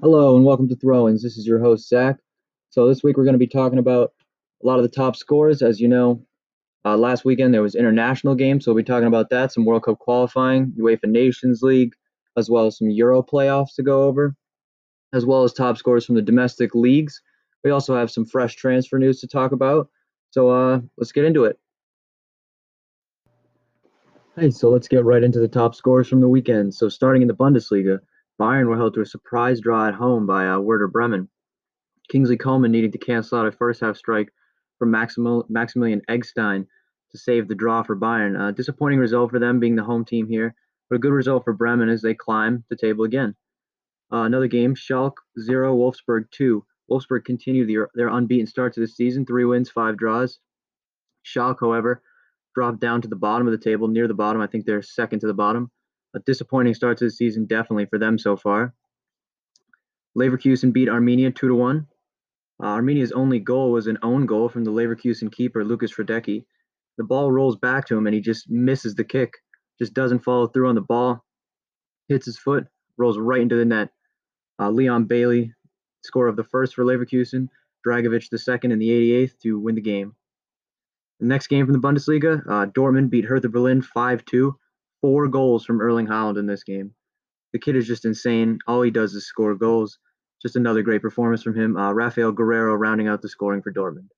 Hello and welcome to Throw-ins. This is your host Zach. So this week we're going to be talking about a lot of the top scores. As you know, uh, last weekend there was international games, so we'll be talking about that, some World Cup qualifying, UEFA Nations League, as well as some Euro playoffs to go over, as well as top scores from the domestic leagues. We also have some fresh transfer news to talk about. So uh, let's get into it. Hey, so let's get right into the top scores from the weekend. So starting in the Bundesliga, Bayern were held to a surprise draw at home by uh, Werder Bremen. Kingsley Coman needing to cancel out a first half strike from Maximil- Maximilian Eggestein to save the draw for Bayern. A disappointing result for them being the home team here, but a good result for Bremen as they climb the table again. Uh, another game, Schalke 0, Wolfsburg 2. Wolfsburg continue their, their unbeaten start to the season, three wins, five draws. Schalke, however, dropped down to the bottom of the table, near the bottom. I think they're second to the bottom a disappointing start to the season, definitely for them so far. Leverkusen beat Arminia 2 to 1. Uh, Arminia's only goal was an own goal from the Leverkusen keeper, Lukas Hradecky. The ball rolls back to him and he just misses the kick, just doesn't follow through on the ball, hits his foot, rolls right into the net. Uh, Leon Bailey, score of the first for Leverkusen, Dragovic the second in the 88th to win the game. The next game from the Bundesliga, uh, Dortmund beat Hertha Berlin 5 2 four goals from Erling Haaland in this game. The kid is just insane. All he does is score goals. Just another great performance from him. Uh, Raphael Guerreiro rounding out the scoring for Dortmund.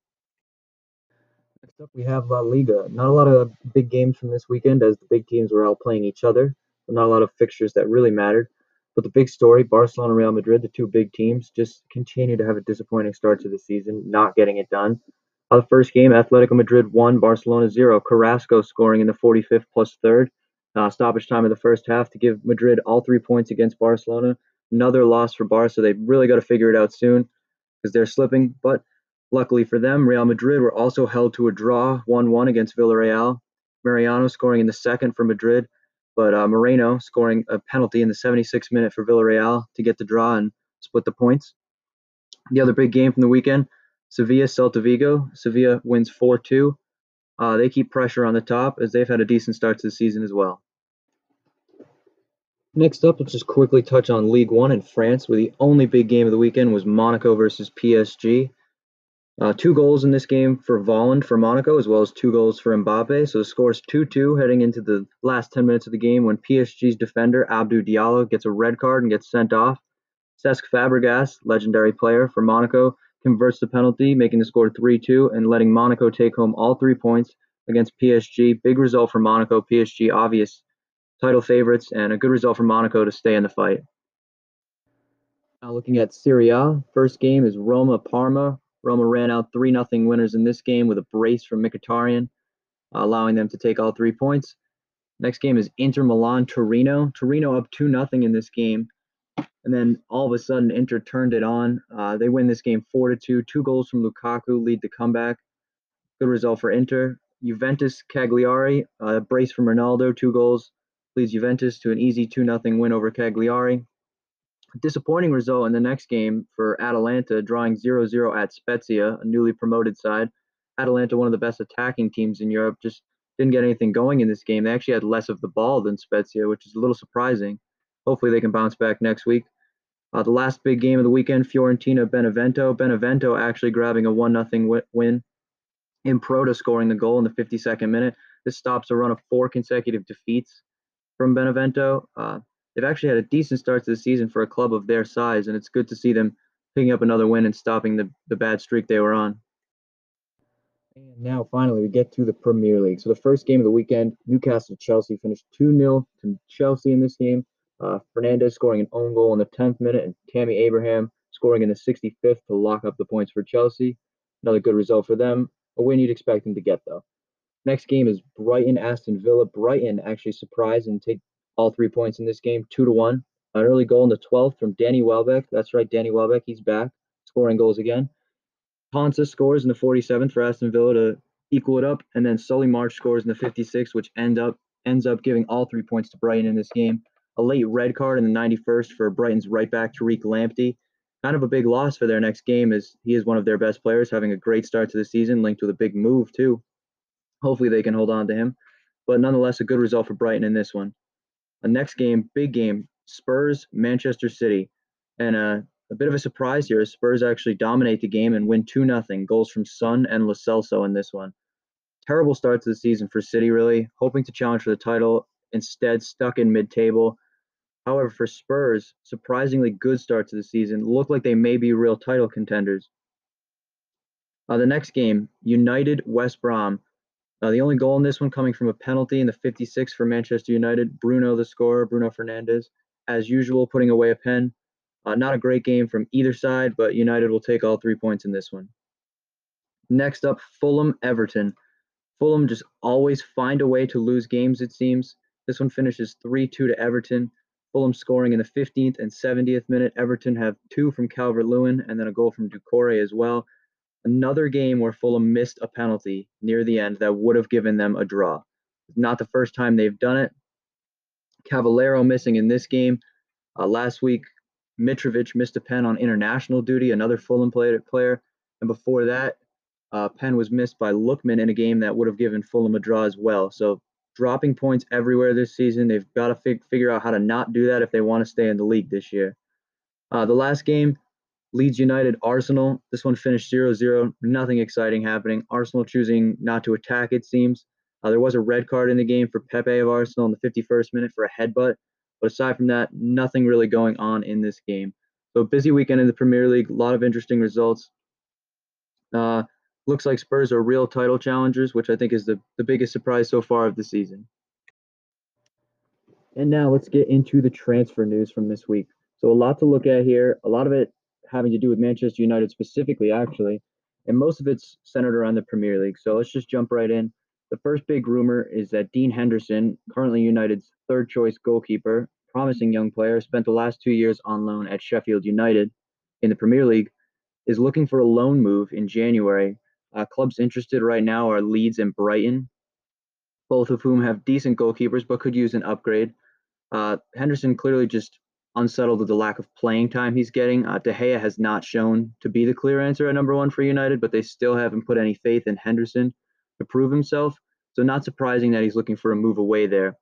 Next up, we have La Liga. Not a lot of big games from this weekend as the big teams were out playing each other. Not a lot of fixtures that really mattered. But the big story Barcelona and Real Madrid, the two big teams, just continue to have a disappointing start to the season, not getting it done. Uh, the first game, Atletico Madrid 1, Barcelona 0. Carrasco scoring in the 45th plus third uh, stoppage time of the first half to give Madrid all three points against Barcelona. Another loss for Barca. So they really got to figure it out soon because they're slipping. But luckily for them, Real Madrid were also held to a draw 1 1 against Villarreal. Mariano scoring in the second for Madrid, but uh, Moreno scoring a penalty in the 76th minute for Villarreal to get the draw and split the points. The other big game from the weekend Sevilla Celta Vigo. Sevilla wins 4 2. Uh, they keep pressure on the top as they've had a decent start to the season as well. Next up, let's just quickly touch on League One in France, where the only big game of the weekend was Monaco versus PSG. Uh, two goals in this game for Volland for Monaco, as well as two goals for Mbappe. So the score is 2 2 heading into the last 10 minutes of the game when PSG's defender, Abdou Diallo, gets a red card and gets sent off. Cesc Fabregas, legendary player for Monaco, converts the penalty, making the score 3-2 and letting Monaco take home all three points against PSG. Big result for Monaco. PSG obvious title favorites and a good result for Monaco to stay in the fight. Now looking at Serie A, first game is Roma Parma. Roma ran out 3 0 winners in this game with a brace from Mkhitaryan, allowing them to take all three points. Next game is Inter Milan Torino. Torino up 2 0 in this game and then all of a sudden, Inter turned it on. Uh, they win this game four to two. Two goals from Lukaku lead the comeback. Good result for Inter. Juventus Cagliari, uh, brace from Ronaldo, two goals leads Juventus to an easy 2 0 win over Cagliari. Disappointing result in the next game for Atalanta, drawing 0 0 at Spezia, a newly promoted side. Atalanta, one of the best attacking teams in Europe, just didn't get anything going in this game. They actually had less of the ball than Spezia, which is a little surprising. Hopefully they can bounce back next week. Uh, the last big game of the weekend, Fiorentina Benevento. Benevento actually grabbing a 1 0 win. Improta scoring the goal in the 52nd minute. This stops a run of four consecutive defeats from Benevento. Uh, they've actually had a decent start to the season for a club of their size, and it's good to see them picking up another win and stopping the, the bad streak they were on. And now, finally, we get to the Premier League. So, the first game of the weekend, Newcastle Chelsea finished 2 0 to Chelsea in this game. Uh, Fernandes scoring an own goal in the 10th minute, and Tammy Abraham scoring in the 65th to lock up the points for Chelsea. Another good result for them. A win you'd expect them to get, though. Next game is Brighton Aston Villa. Brighton actually surprised and take all three points in this game, two to one. An early goal in the 12th from Danny Welbeck. That's right, Danny Welbeck. He's back, scoring goals again. Ponsa scores in the 47th for Aston Villa to equal it up, and then Solly March scores in the 56th, which end up ends up giving all three points to Brighton in this game a late red card in the 91st for Brighton's right back Tariq Lamptey. Kind of a big loss for their next game as he is one of their best players, having a great start to the season, linked with a big move too. Hopefully they can hold on to him. But nonetheless, a good result for Brighton in this one. A next game, big game, Spurs, Manchester City. And uh, a bit of a surprise here is Spurs actually dominate the game and win 2 0. Goals from Son and Lo Celso in this one. Terrible start to the season for City, really. Hoping to challenge for the title, instead stuck in mid table. However, for Spurs, surprisingly good start to the season. Look like they may be real title contenders. Uh, the next game, United West Brom. Uh, the only goal in this one coming from a penalty in the 56 for Manchester United. Bruno, the scorer, Bruno Fernandes, as usual, putting away a pen. Uh, not a great game from either side, but United will take all three points in this one. Next up, Fulham Everton. Fulham just always find a way to lose games, it seems. This one finishes 3 2 to Everton. Fulham scoring in the 15th and 70th minute. Everton have two from Calvert Lewin and then a goal from Doucouré as well. Another game where Fulham missed a penalty near the end that would have given them a draw. Not the first time they've done it. Cavaleiro missing in this game. Uh, last week, Mitrovic missed a pen on international duty, another Fulham player. And before that, uh, pen was missed by Lookman in a game that would have given Fulham a draw as well. So dropping points everywhere this season. They've got to fig- figure out how to not do that if they want to stay in the league this year. Uh, the last game, Leeds United Arsenal. This one finished 0 0. Nothing exciting happening. Arsenal choosing not to attack, it seems. Uh, there was a red card in the game for Pepe of Arsenal in the 51st minute for a headbutt. But aside from that, nothing really going on in this game. So busy weekend in the Premier League, a lot of interesting results. Uh, looks like Spurs are real title challengers, which I think is the, the biggest surprise so far of the season. And now let's get into the transfer news from this week. So a lot to look at here, a lot of it having to do with Manchester United specifically, actually, and most of it's centered around the Premier League. So let's just jump right in. The first big rumor is that Dean Henderson, currently United's third choice goalkeeper, promising young player, spent the last two years on loan at Sheffield United in the Premier League, is looking for a loan move in January. Uh, clubs interested right now are Leeds and Brighton, both of whom have decent goalkeepers but could use an upgrade. Uh, Henderson clearly just unsettled with the lack of playing time he's getting. Uh, De Gea has not shown to be the clear answer at number one for United, but they still haven't put any faith in Henderson to prove himself. So not surprising that he's looking for a move away there.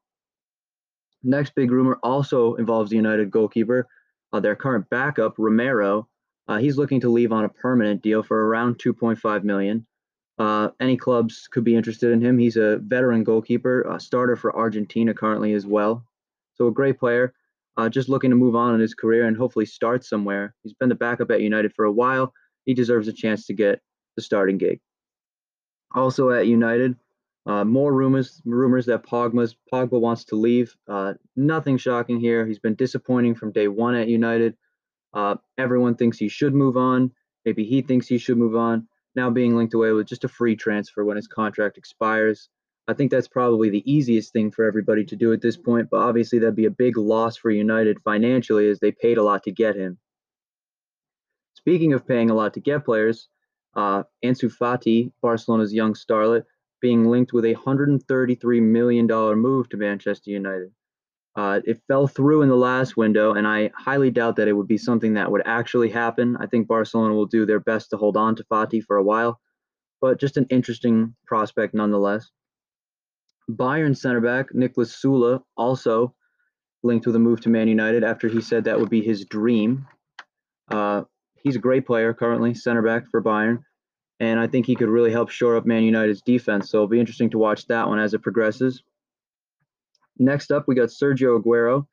Next big rumor also involves the United goalkeeper, uh, their current backup Romero. Uh, he's looking to leave on a permanent deal for around 2.5 million. Uh, any clubs could be interested in him. He's a veteran goalkeeper, a starter for Argentina currently as well. So a great player, uh, just looking to move on in his career and hopefully start somewhere. He's been the backup at United for a while. He deserves a chance to get the starting gig. Also at United, uh, more rumors rumors that Pogba wants to leave. Uh, nothing shocking here. He's been disappointing from day one at United. Uh, everyone thinks he should move on. Maybe he thinks he should move on. Now being linked away with just a free transfer when his contract expires. I think that's probably the easiest thing for everybody to do at this point, but obviously that'd be a big loss for United financially as they paid a lot to get him. Speaking of paying a lot to get players, uh, Ansu Fati, Barcelona's young starlet, being linked with a $133 million move to Manchester United. Uh, it fell through in the last window, and I highly doubt that it would be something that would actually happen. I think Barcelona will do their best to hold on to Fati for a while, but just an interesting prospect nonetheless. Bayern center back Niklas Süle also linked with a move to Man United after he said that would be his dream. Uh, he's a great player currently, center back for Bayern and I think he could really help shore up Man United's defense. So it'll be interesting to watch that one as it progresses. Next up, we got Sergio Aguero,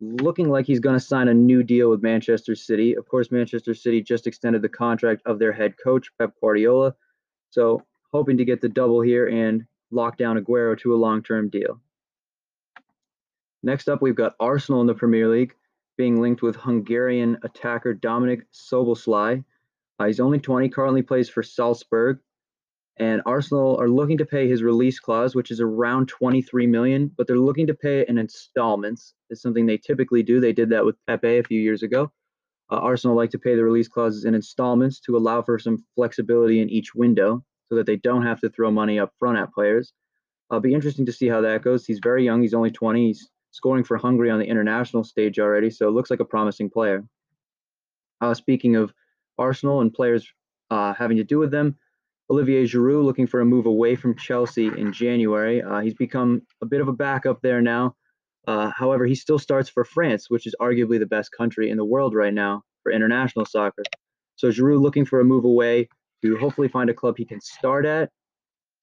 looking like he's going to sign a new deal with Manchester City. Of course, Manchester City just extended the contract of their head coach, Pep Guardiola. So hoping to get the double here and lock down Aguero to a long-term deal. Next up, we've got Arsenal in the Premier League, being linked with Hungarian attacker Dominik Szoboszlai. Uh, he's only 20, currently plays for Salzburg, and Arsenal are looking to pay his release clause, which is around 23 million, but they're looking to pay it in installments. It's something they typically do. They did that with Pepe a few years ago. Uh, Arsenal like to pay the release clauses in installments to allow for some flexibility in each window, so that they don't have to throw money up front at players. It'll be interesting to see how that goes. He's very young. He's only 20. He's scoring for Hungary on the international stage already, so it looks like a promising player. Uh, speaking of Arsenal and players uh, having to do with them. Olivier Giroud looking for a move away from Chelsea in January. Uh, he's become a bit of a backup there now. Uh, however, he still starts for France, which is arguably the best country in the world right now for international soccer. So Giroud looking for a move away to hopefully find a club he can start at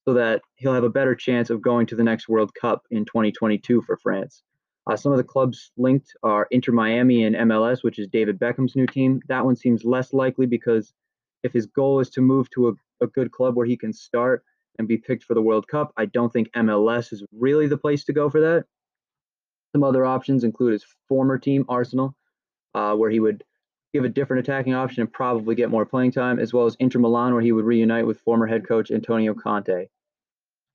so that he'll have a better chance of going to the next World Cup in 2022 for France. Uh, some of the clubs linked are Inter Miami and MLS, which is David Beckham's new team. That one seems less likely because if his goal is to move to a, a good club where he can start and be picked for the World Cup, I don't think MLS is really the place to go for that. Some other options include his former team, Arsenal, uh, where he would give a different attacking option and probably get more playing time, as well as Inter Milan, where he would reunite with former head coach Antonio Conte.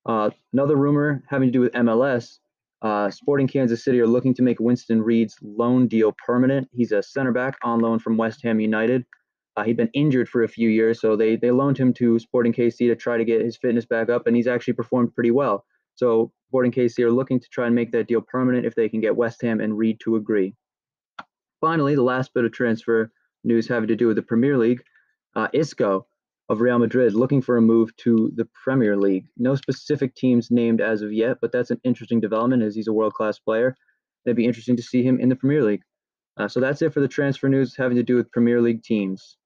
Uh, another rumor having to do with MLS uh, Sporting Kansas City are looking to make Winston Reid's loan deal permanent. He's a center back on loan from West Ham United. Uh, he'd been injured for a few years, so they, they loaned him to Sporting KC to try to get his fitness back up, and he's actually performed pretty well. So Sporting KC are looking to try and make that deal permanent if they can get West Ham and Reid to agree. Finally, the last bit of transfer news having to do with the Premier League. Uh, Isco of Real Madrid looking for a move to the Premier League. No specific teams named as of yet, but that's an interesting development as he's a world class player. It'd be interesting to see him in the Premier League. Uh, so that's it for the transfer news having to do with Premier League teams.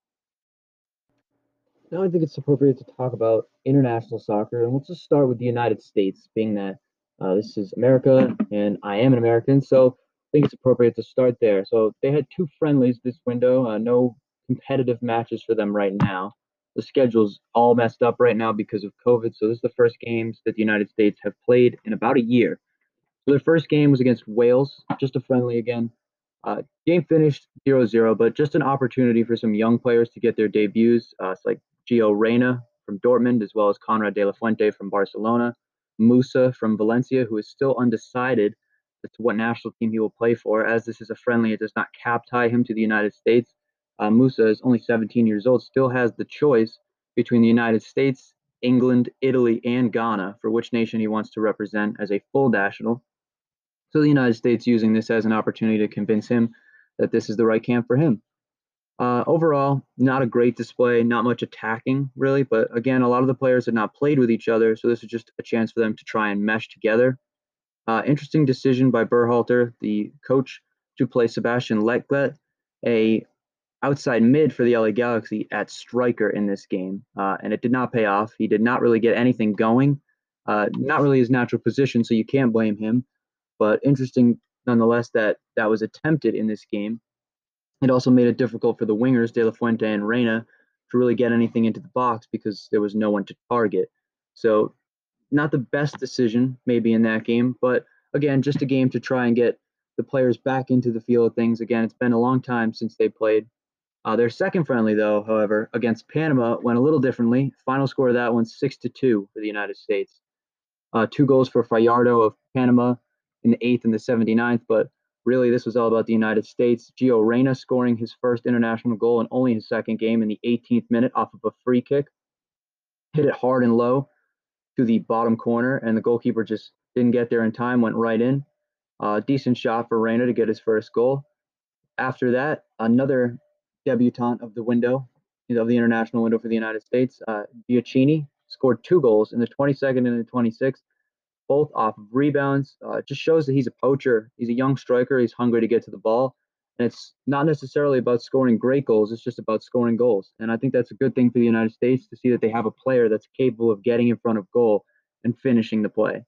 Now I think it's appropriate to talk about international soccer, and let's just start with the United States, being that uh, this is America and I am an American, so I think it's appropriate to start there. So they had two friendlies this window, uh, no competitive matches for them right now. The schedule's all messed up right now because of COVID, so this is the first games that the United States have played in about a year. So their first game was against Wales, just a friendly again. Uh, game finished 0 0, but just an opportunity for some young players to get their debuts. Uh, it's like Gio Reyna from Dortmund, as well as Konrad de la Fuente from Barcelona, Musah from Valencia, who is still undecided as to what national team he will play for. As this is a friendly, it does not cap tie him to the United States. Uh, Musah is only 17 years old, still has the choice between the United States, England, Italy, and Ghana for which nation he wants to represent as a full national. So the United States using this as an opportunity to convince him that this is the right camp for him. Uh, overall, not a great display, not much attacking really, but again, a lot of the players had not played with each other, so this is just a chance for them to try and mesh together. Uh, interesting decision by Berhalter, the coach, to play Sebastian Lletget, a outside mid for the LA Galaxy at striker in this game, uh, and it did not pay off. He did not really get anything going, uh, not really his natural position, so you can't blame him. But interesting nonetheless that that was attempted in this game. It also made it difficult for the wingers, De La Fuente and Reyna, to really get anything into the box because there was no one to target. So, not the best decision maybe in that game, but again, just a game to try and get the players back into the feel of things. Again, it's been a long time since they played. Uh, their second friendly, though, however, against Panama, went a little differently. Final score of that one, six to two for the United States. Uh, two goals for Fallardo of Panama, in the eighth and the 79th, but really this was all about the United States. Gio Reyna scoring his first international goal and only his second game in the 18th minute off of a free kick. Hit it hard and low to the bottom corner, and the goalkeeper just didn't get there in time, went right in. Uh, decent shot for Reyna to get his first goal. After that, another debutant of the window, of the international window for the United States, uh, Gioacchini scored two goals in the 22nd and the 26th both off of rebounds. Uh, just shows that he's a poacher. He's a young striker. He's hungry to get to the ball. And it's not necessarily about scoring great goals. It's just about scoring goals. And I think that's a good thing for the United States to see that they have a player that's capable of getting in front of goal and finishing the play.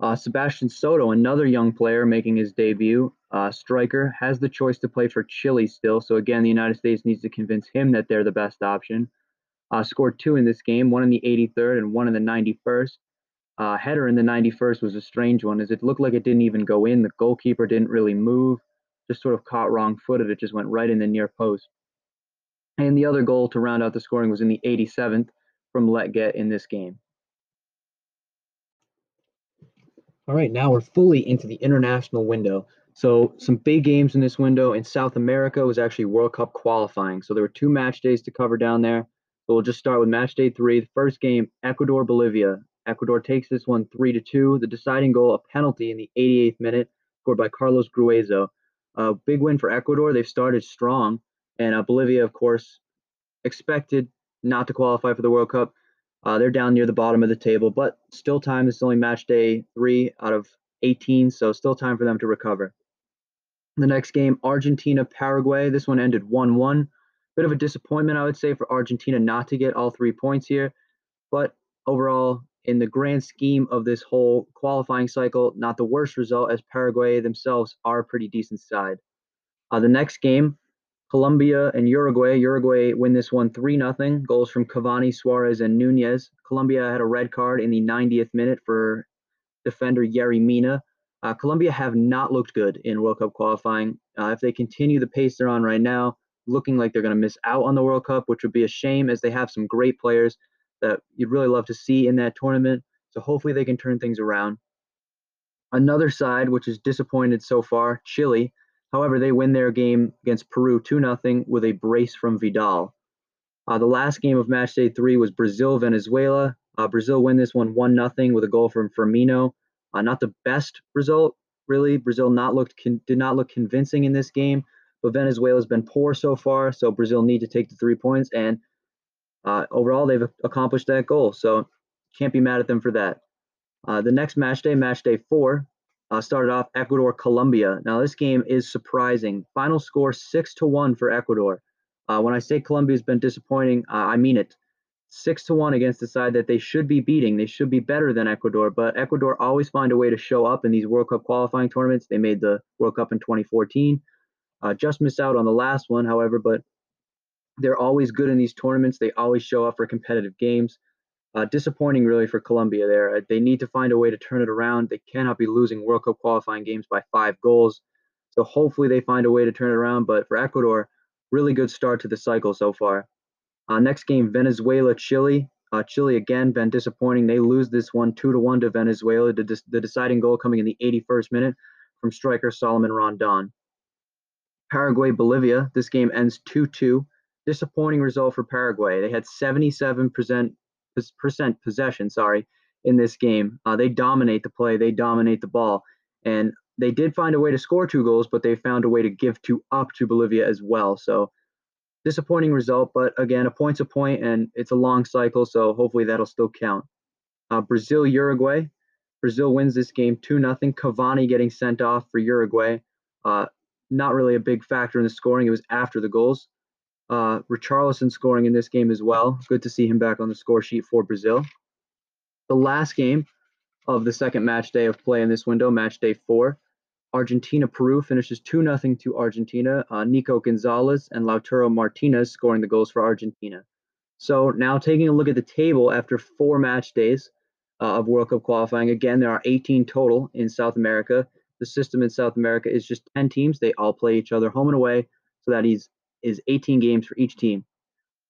Uh, Sebastian Soto, another young player making his debut, uh, striker, has the choice to play for Chile still. So again, the United States needs to convince him that they're the best option. Uh, scored two in this game, one in the 83rd and one in the 91st uh, header in the 91st was a strange one, as it looked like it didn't even go in. The goalkeeper didn't really move, just sort of caught wrong footed. It just went right in the near post. And the other goal to round out the scoring was in the 87th from Lletget in this game. All right, now we're fully into the international window. So some big games in this window. In South America was actually World Cup qualifying. So there were two match days to cover down there. So we'll just start with match day three. The first game, Ecuador Bolivia. Ecuador takes this one 3 to 2. The deciding goal, a penalty in the 88th minute, scored by Carlos Gruezo. A big win for Ecuador. They've started strong. And uh, Bolivia, of course, expected not to qualify for the World Cup. Uh, they're down near the bottom of the table, but still time. This is only match day three out of 18, so still time for them to recover. The next game, Argentina Paraguay. This one ended 1 1. Bit of a disappointment, I would say, for Argentina not to get all three points here. But overall, in the grand scheme of this whole qualifying cycle, not the worst result, as Paraguay themselves are a pretty decent side. Uh, the next game, Colombia and Uruguay. Uruguay win this one 3 0. Goals from Cavani, Suarez, and Nunez. Colombia had a red card in the 90th minute for defender Yerry Mina. Uh, Colombia have not looked good in World Cup qualifying. Uh, if they continue the pace they're on right now, looking like they're going to miss out on the World Cup, which would be a shame as they have some great players that you'd really love to see in that tournament. So hopefully they can turn things around. Another side, which is disappointed so far, Chile. However, they win their game against Peru 2 0 with a brace from Vidal. Uh, the last game of match day three was Brazil Venezuela. Uh, Brazil win this one 1 0 with a goal from Firmino. Uh, not the best result, really. Brazil not looked con- did not look convincing in this game, but Venezuela's been poor so far, so Brazil need to take the three points. And uh, overall, they've accomplished that goal, so can't be mad at them for that. Uh, the next match day, match day four, uh, started off Ecuador Colombia. Now this game is surprising. Final score six to one for Ecuador. Uh, when I say Colombia's been disappointing, uh, I mean it. Six to one against the side that they should be beating. They should be better than Ecuador, but Ecuador always find a way to show up in these World Cup qualifying tournaments. They made the World Cup in 2014. Uh, just missed out on the last one, however, but they're always good in these tournaments. They always show up for competitive games. Uh, disappointing, really, for Colombia there. Uh, they need to find a way to turn it around. They cannot be losing World Cup qualifying games by five goals. So hopefully they find a way to turn it around. But for Ecuador, really good start to the cycle so far. Uh, next game, Venezuela, Chile. Uh, Chile again been disappointing. They lose this one two to one to Venezuela. The, the deciding goal coming in the 81st minute from striker Solomon Rondon. Paraguay, Bolivia. This game ends 2 2. Disappointing result for Paraguay. They had 77% possession, sorry, in this game. Uh, they dominate the play, they dominate the ball, and they did find a way to score two goals, but they found a way to give two up to Bolivia as well. So disappointing result, but again, a point's a point, and it's a long cycle, so hopefully that'll still count. Uh, Brazil Uruguay. Brazil wins this game 2 0. Cavani getting sent off for Uruguay. Uh, not really a big factor in the scoring. It was after the goals. Uh, Richarlison scoring in this game as well. Good to see him back on the score sheet for Brazil. The last game of the second match day of play in this window, match day four, Argentina Peru finishes 2 0 to Argentina. Uh, Nico Gonzalez and Lautaro Martinez scoring the goals for Argentina. So now taking a look at the table after four match days uh, of World Cup qualifying, again, there are 18 total in South America. The system in South America is just 10 teams. They all play each other home and away. So that is is 18 games for each team.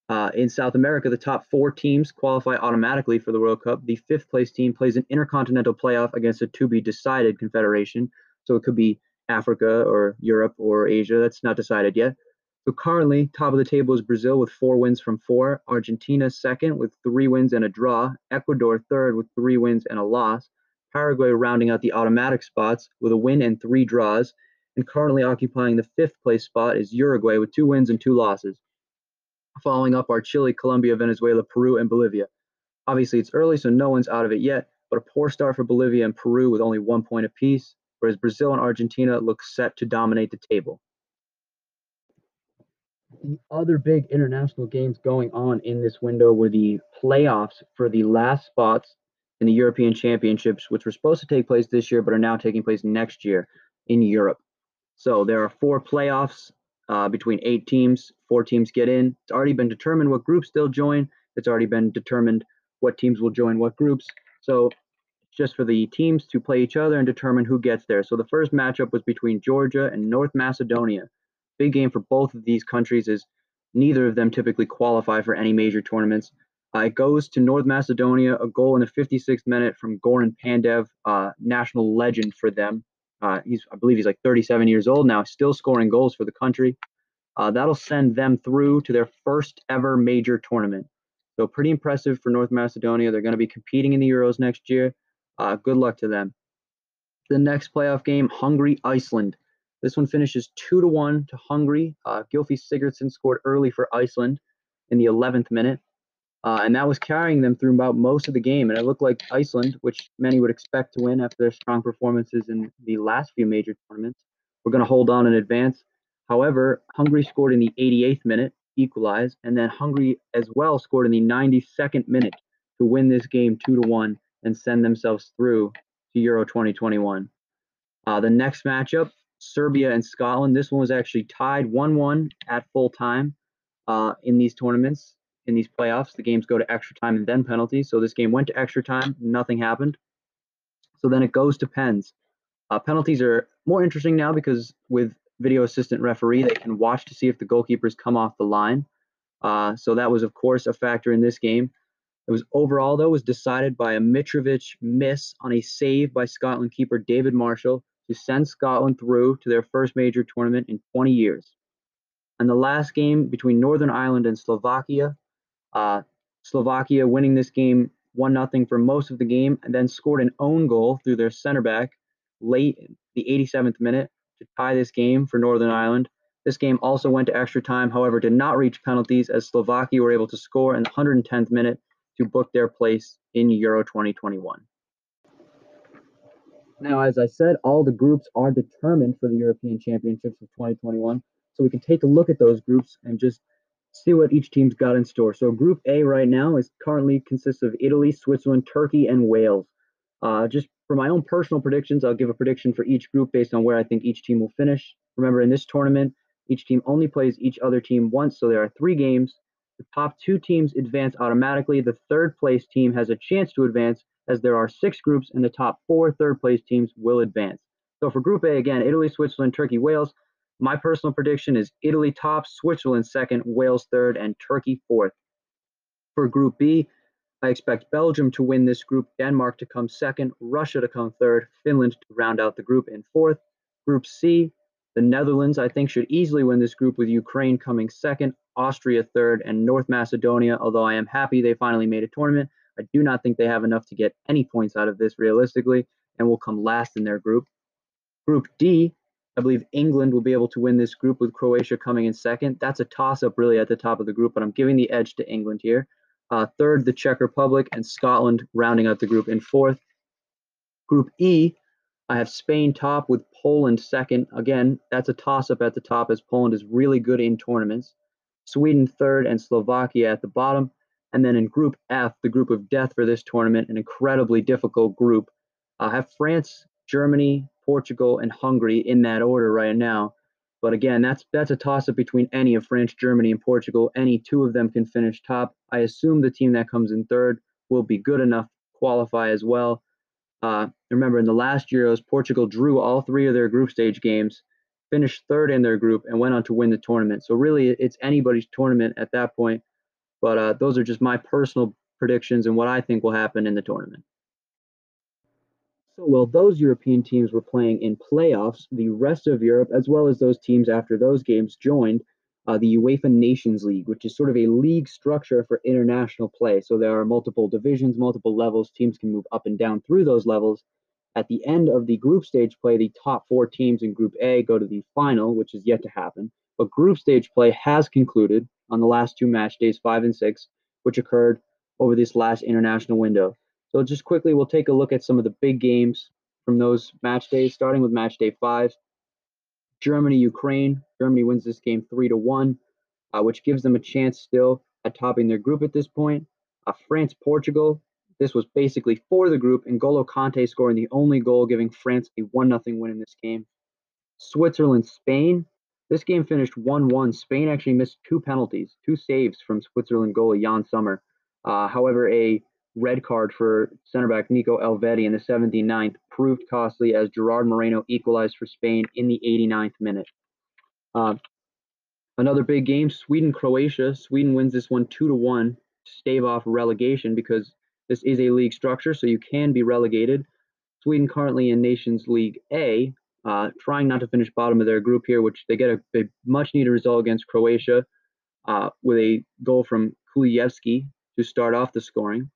Uh, in South America, the top four teams qualify automatically for the World Cup. The fifth place team plays an intercontinental playoff against a to be decided confederation. So it could be Africa or Europe or Asia. That's not decided yet. So currently, top of the table is Brazil with four wins from four. Argentina second with three wins and a draw. Ecuador third with three wins and a loss. Paraguay rounding out the automatic spots with a win and three draws and currently occupying the fifth place spot is Uruguay with two wins and two losses. Following up are Chile, Colombia, Venezuela, Peru, and Bolivia. Obviously, it's early, so no one's out of it yet, but a poor start for Bolivia and Peru with only one point apiece, whereas Brazil and Argentina look set to dominate the table. The other big international games going on in this window were the playoffs for the last spots in the European Championships, which were supposed to take place this year but are now taking place next year in Europe. So there are four playoffs uh, between eight teams. Four teams get in. It's already been determined what groups they'll join. It's already been determined what teams will join what groups. So just for the teams to play each other and determine who gets there. So the first matchup was between Georgia and North Macedonia. Big game for both of these countries is neither of them typically qualify for any major tournaments. Uh, it goes to North Macedonia, a goal in the 56th minute from Goran Pandev, uh, national legend for them. Uh, he's, I believe, he's like 37 years old now, still scoring goals for the country. Uh, that'll send them through to their first ever major tournament. So pretty impressive for North Macedonia. They're going to be competing in the Euros next year. Uh, good luck to them. The next playoff game, Hungary Iceland. This one finishes two to one to Hungary. Uh, Gylfi Sigurdsson scored early for Iceland in the 11th minute. Uh, and that was carrying them through about most of the game. And it looked like Iceland, which many would expect to win after their strong performances in the last few major tournaments, were going to hold on and advance. However, Hungary scored in the 88th minute, equalized, and then Hungary as well scored in the 92nd minute to win this game 2 to 1 and send themselves through to Euro 2021. Uh, the next matchup, Serbia and Scotland. This one was actually tied 1 1 at full time uh, in these tournaments in these playoffs. The games go to extra time and then penalties. So this game went to extra time, nothing happened. So then it goes to pens. Uh, penalties are more interesting now because with video assistant referee, they can watch to see if the goalkeepers come off the line. Uh, so that was, of course, a factor in this game. It was overall, though, was decided by a Mitrovic miss on a save by Scotland keeper David Marshall to send Scotland through to their first major tournament in 20 years. And the last game between Northern Ireland and Slovakia, uh, Slovakia winning this game 1 0 for most of the game, and then scored an own goal through their center back late in the 87th minute to tie this game for Northern Ireland. This game also went to extra time, however, did not reach penalties as Slovakia were able to score in the 110th minute to book their place in Euro 2021. Now, as I said, all the groups are determined for the European Championships of 2021. So we can take a look at those groups and just see what each team's got in store. So Group A right now is currently consists of Italy, Switzerland, Turkey, and Wales. Uh, just for my own personal predictions, I'll give a prediction for each group based on where I think each team will finish. Remember, in this tournament, each team only plays each other team once, so there are three games. The top two teams advance automatically. The third place team has a chance to advance, as there are six groups, and the top four third place teams will advance. So for Group A, again, Italy, Switzerland, Turkey, Wales. My personal prediction is Italy top, Switzerland second, Wales third, and Turkey fourth. For Group B, I expect Belgium to win this group, Denmark to come second, Russia to come third, Finland to round out the group in fourth. Group C, the Netherlands, I think, should easily win this group with Ukraine coming second, Austria third, and North Macedonia, although I am happy they finally made a tournament. I do not think they have enough to get any points out of this realistically and will come last in their group. Group D, I believe England will be able to win this group with Croatia coming in second. That's a toss up, really, at the top of the group, but I'm giving the edge to England here. Uh, third, the Czech Republic and Scotland rounding out the group in fourth. Group E, I have Spain top with Poland second. Again, that's a toss up at the top as Poland is really good in tournaments. Sweden third and Slovakia at the bottom. And then in Group F, the group of death for this tournament, an incredibly difficult group. I have France, Germany, Portugal, and Hungary in that order right now. But again, that's that's a toss up between any of France, Germany, and Portugal. Any two of them can finish top. I assume the team that comes in third will be good enough to qualify as well. Uh, remember, in the last Euros, Portugal drew all three of their group stage games, finished third in their group, and went on to win the tournament. So really, it's anybody's tournament at that point. But uh, those are just my personal predictions and what I think will happen in the tournament. So while those European teams were playing in playoffs, the rest of Europe, as well as those teams after those games, joined uh, the UEFA Nations League, which is sort of a league structure for international play. So there are multiple divisions, multiple levels. Teams can move up and down through those levels. At the end of the group stage play, the top four teams in Group A go to the final, which is yet to happen. But group stage play has concluded on the last two match days, five and six, which occurred over this last international window. So just quickly, we'll take a look at some of the big games from those match days, starting with match day five. Germany, Ukraine. Germany wins this game three to one, uh, which gives them a chance still at topping their group at this point. Uh, France, Portugal. This was basically for the group, and Golo Kanté scoring the only goal, giving France a one nothing win in this game. Switzerland, Spain. This game finished 1 1. Spain actually missed two penalties, two saves from Switzerland goalie Yann Sommer. Uh, however, a red card for center back Nico Elvedi in the 79th proved costly as Gerard Moreno equalized for Spain in the 89th minute. Uh, another big game, Sweden Croatia. Sweden wins this one 2 to 1 to stave off relegation because this is a league structure, so you can be relegated. Sweden currently in Nations League A, uh, trying not to finish bottom of their group here, which they get a, a much needed result against Croatia uh, with a goal from Kulusevski to start off the scoring.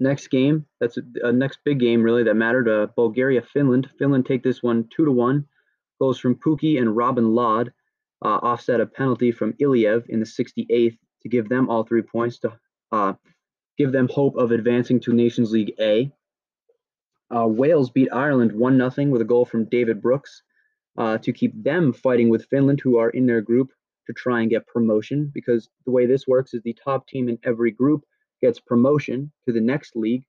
Next game, that's a, a next big game really that mattered. Uh, Bulgaria, Finland. Finland take this one two to one. Goals from Pukki and Robin Lod uh, offset a penalty from Iliev in the 68th to give them all three points to uh, give them hope of advancing to Nations League A. Uh, Wales beat Ireland 1 0 with a goal from David Brooks uh, to keep them fighting with Finland, who are in their group, to try and get promotion. Because the way this works is the top team in every group gets promotion to the next league,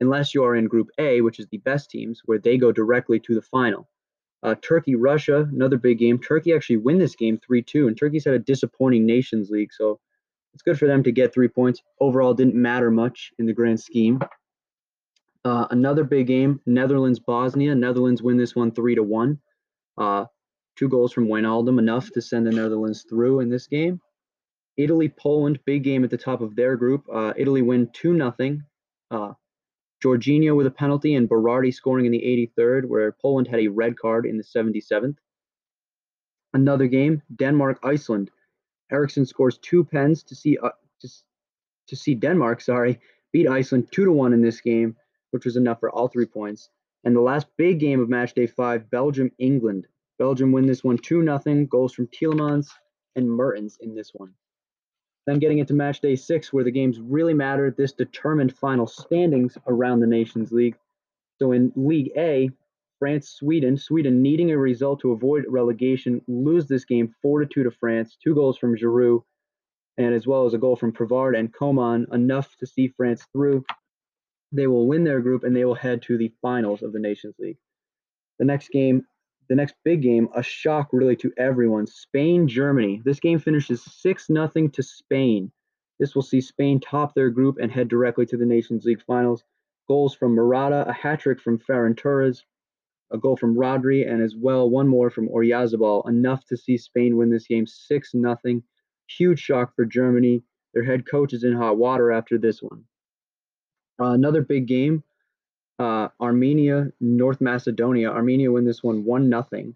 unless you are in Group A, which is the best teams, where they go directly to the final. Uh, Turkey, Russia, another big game. Turkey actually win this game 3 2, and Turkey's had a disappointing Nations League, so it's good for them to get three points. Overall, didn't matter much in the grand scheme. Uh, another big game, Netherlands, Bosnia. Netherlands win this one 3 to 1. Uh, two goals from Wijnaldum, enough to send the Netherlands through in this game. Italy, Poland, big game at the top of their group. Uh, Italy win 2 0. Uh, Jorginho with a penalty and Berardi scoring in the 83rd, where Poland had a red card in the 77th. Another game, Denmark Iceland. Eriksen scores two pens to see uh, to, to see Denmark, sorry, beat Iceland two to one in this game, which was enough for all three points. And the last big game of match day five, Belgium England. Belgium win this one two nothing. Goals from Tielemans and Mertens in this one. Then getting into match day six, where the games really matter, this determined final standings around the Nations League. So in League A, France, Sweden, Sweden needing a result to avoid relegation, lose this game 4 to 2 to France, two goals from Giroud, and as well as a goal from Pavard and Coman, enough to see France through. They will win their group and they will head to the finals of the Nations League. The next game the next big game, a shock really to everyone. Spain, Germany. This game finishes 6 0 to Spain. This will see Spain top their group and head directly to the Nations League finals. Goals from Morata, a hat trick from Ferran Torres, a goal from Rodri, and as well one more from Oyarzabal, enough to see Spain win this game 6 0. Huge shock for Germany. Their head coach is in hot water after this one. Uh, another big game uh, Armenia, North Macedonia. Armenia win this one one nothing.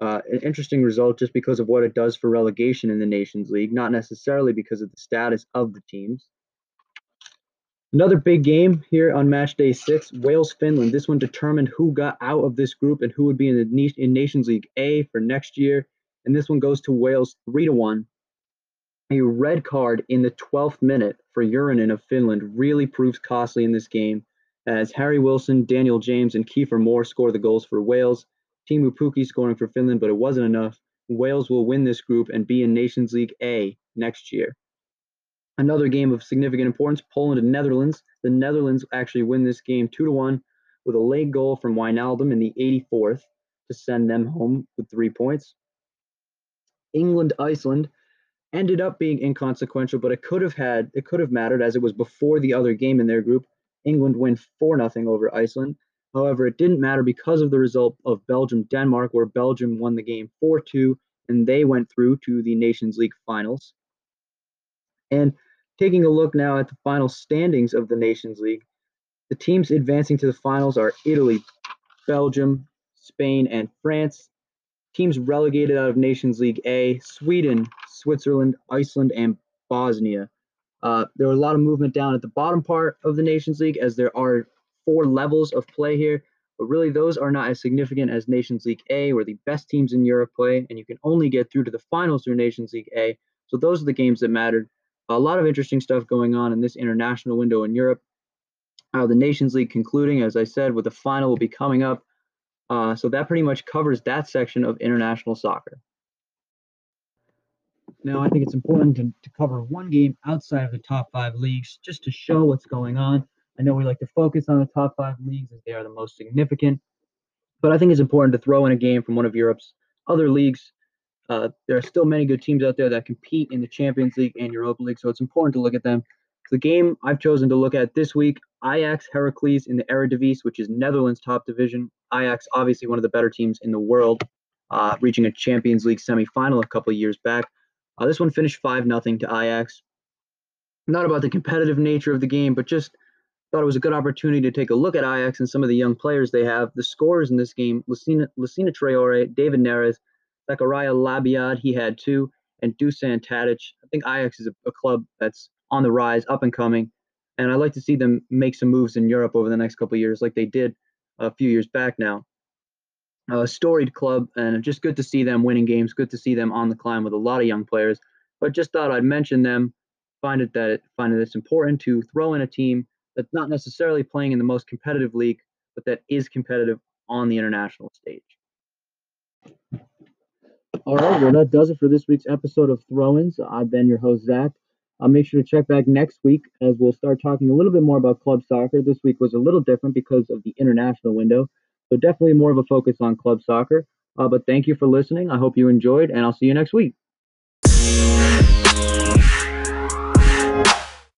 Uh, an interesting result just because of what it does for relegation in the Nations League, not necessarily because of the status of the teams. Another big game here on match day six, Wales Finland. This one determined who got out of this group and who would be in the in Nations League A for next year. And this one goes to Wales three to one. A red card in the 12th minute for Uronen of Finland really proves costly in this game as Harry Wilson, Daniel James, and Kieffer Moore score the goals for Wales. Teemu Pukki scoring for Finland, but it wasn't enough. Wales will win this group and be in Nations League A next year. Another game of significant importance, Poland and Netherlands. The Netherlands actually win this game 2 to 1 with a late goal from Wijnaldum in the 84th to send them home with 3 points. England Iceland ended up being inconsequential, but it could have had it could have mattered as it was before the other game in their group. England win 4 0 over Iceland. However, it didn't matter because of the result of Belgium Denmark, where Belgium won the game 4 2, and they went through to the Nations League finals. And taking a look now at the final standings of the Nations League, the teams advancing to the finals are Italy, Belgium, Spain, and France. Teams relegated out of Nations League A Sweden, Switzerland, Iceland, and Bosnia. Uh, there was a lot of movement down at the bottom part of the Nations League as there are four levels of play here, but really those are not as significant as Nations League A, where the best teams in Europe play, and you can only get through to the finals through Nations League A. So those are the games that mattered. A lot of interesting stuff going on in this international window in Europe. Uh, the Nations League concluding, as I said, with the final will be coming up. Uh, so that pretty much covers that section of international soccer. Now, I think it's important to, to cover one game outside of the top five leagues just to show what's going on. I know we like to focus on the top five leagues as they are the most significant, but I think it's important to throw in a game from one of Europe's other leagues. Uh, there are still many good teams out there that compete in the Champions League and Europa League, so it's important to look at them. The game I've chosen to look at this week Ajax Heracles in the Eredivisie, which is Netherlands' top division. Ajax, obviously one of the better teams in the world, uh, reaching a Champions League semifinal a couple of years back. Uh, this one finished 5 0 to Ajax. Not about the competitive nature of the game, but just thought it was a good opportunity to take a look at Ajax and some of the young players they have. The scores in this game Lucina, Lucina Traore, David Neres, Zakaria Labyad, he had two, and Dusan Tadic. I think Ajax is a, a club that's on the rise, up and coming. And I'd like to see them make some moves in Europe over the next couple years, like they did a few years back now a storied club, and just good to see them winning games. Good to see them on the climb with a lot of young players. But just thought I'd mention them find it that find it it's important to throw in a team that's not necessarily playing in the most competitive league, but that is competitive on the international stage. All right, well, that does it for this week's episode of Throw Ins. I've been your host, Zach. I'll make sure to check back next week as we'll start talking a little bit more about club soccer. This week was a little different because of the international window, so definitely more of a focus on club soccer. Uh, but thank you for listening. I hope you enjoyed, and I'll see you next week.